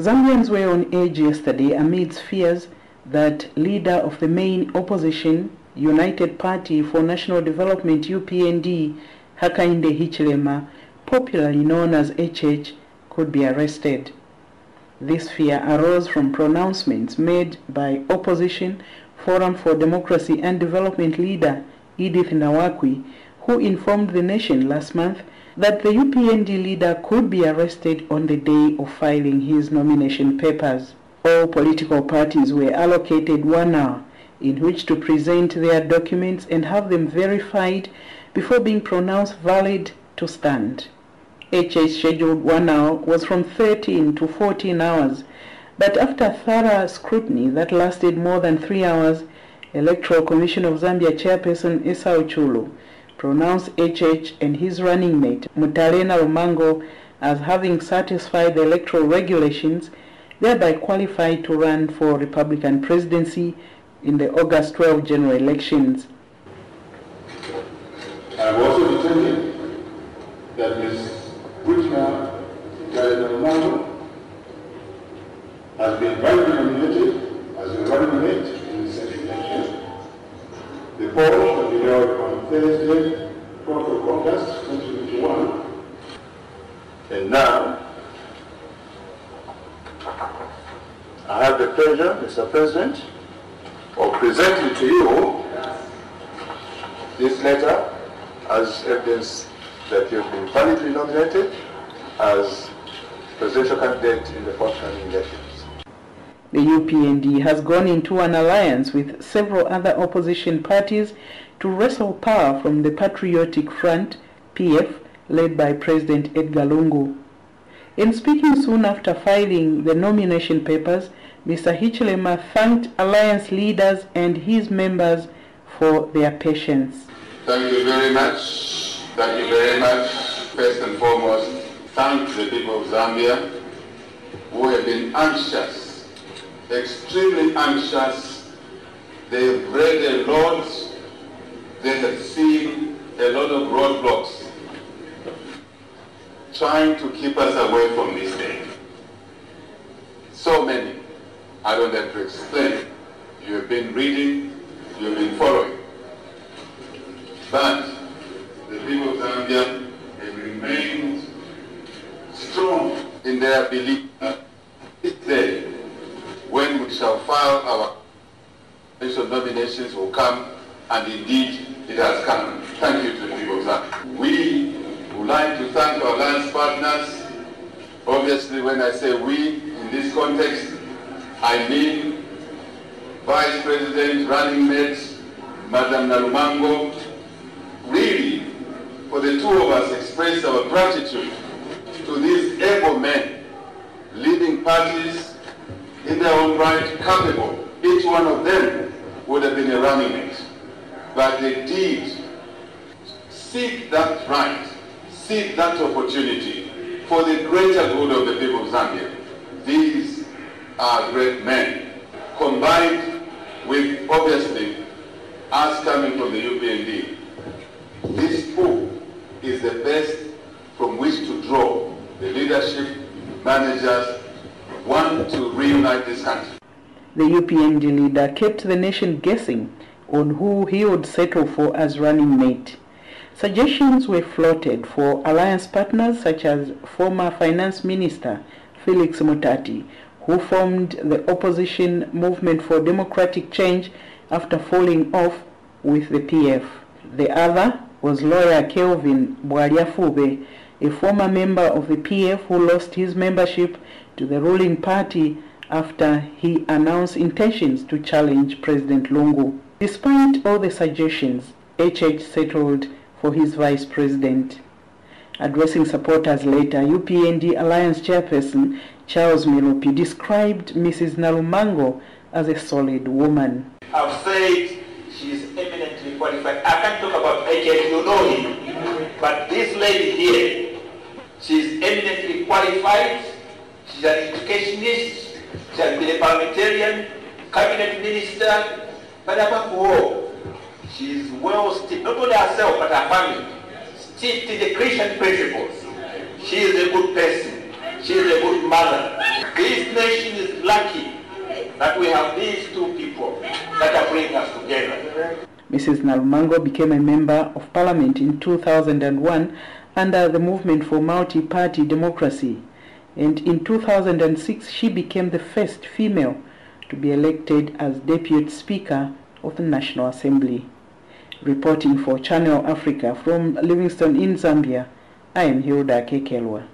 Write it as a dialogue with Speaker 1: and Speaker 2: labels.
Speaker 1: Zambians were on edge yesterday amidst fears that leader of the main opposition, United Party for National Development UPND, Hakainde Hichilema, popularly known as HH, could be arrested. This fear arose from pronouncements made by opposition Forum for Democracy and Development leader Edith Nawakwi, who informed the nation last month that the UPND leader could be arrested on the day of filing his nomination papers. All political parties were allocated one hour in which to present their documents and have them verified before being pronounced valid to stand. HH scheduled one hour was from 13 to 14 hours, but after thorough scrutiny that lasted more than three hours, Electoral Commission of Zambia chairperson Esau Chulu pronounced HH and his running mate Mutale Nalumango as having satisfied the electoral regulations, thereby qualified to run for Republican presidency in the August 12 general elections.
Speaker 2: I've also determined that Ms. Butcher Nalumango has been rightly nominated as the running mate in the second election. The poll shall be held Thursday, 12th of August, 2021. And now, I have the pleasure, Mr. President, of presenting to you this letter as evidence that you've been validly nominated as presidential candidate in the forthcoming elections.
Speaker 1: The UPND has gone into an alliance with several other opposition parties to wrestle power from the Patriotic Front, PF, led by President Edgar Lungu. In speaking soon after filing the nomination papers, Mr. Hichilema thanked alliance leaders and his members for their patience.
Speaker 2: Thank you very much. Thank you very much. First and foremost, thank the people of Zambia who have been anxious, extremely anxious. They've read a lot. They have seen a lot of roadblocks trying to keep us away from this day. So many. I don't have to explain. You have been reading, you have been following. But the people of Zambia have remained strong in their belief that this day, when we shall file our nominations will come, and indeed it has come. Thank you to the people of Zambia. We would like to thank our alliance partners. Obviously, when I say we in this context, I mean Vice President running mate, Madam Nalumango, really, for the two of us, express our gratitude to these able men, leading parties in their own right, capable. Each one of them would have been a running mate. But they did seek that right, seek that opportunity for the greater good of the people of Zambia. These are great men, combined with, obviously, us coming from the UPND. This pool is the best from which to draw the leadership, managers, want to reunite this country.
Speaker 1: The UPND leader kept the nation guessing on who he would settle for as running mate. Suggestions were floated for alliance partners such as former Finance Minister Felix Mutati, who formed the opposition movement for democratic change after falling off with the PF. The other was lawyer Kelvin Bwalya Fube, a former member of the PF who lost his membership to the ruling party after he announced intentions to challenge President Lungu. Despite all the suggestions, HH settled for his vice president. Addressing supporters later, UPND Alliance chairperson Charles Milupi described Mrs. Nalumango as a solid woman.
Speaker 3: I've said she is eminently qualified. I can't talk about HH, you know him. But this lady here, she is eminently qualified. She's an educationist. She has been a parliamentarian, cabinet minister. But above all, she is well steeped, not only herself, but her family, steeped in the Christian principles. She is a good person. She is a good mother. This nation is lucky that we have these two people that are bringing us together.
Speaker 1: Mrs. Nalumango became a member of parliament in 2001 under the Movement for Multi-Party Democracy. And in 2006, she became the first female to be elected as Deputy Speaker of the National Assembly. Reporting for Channel Africa from Livingstone in Zambia, I am Hilda Kekelwa.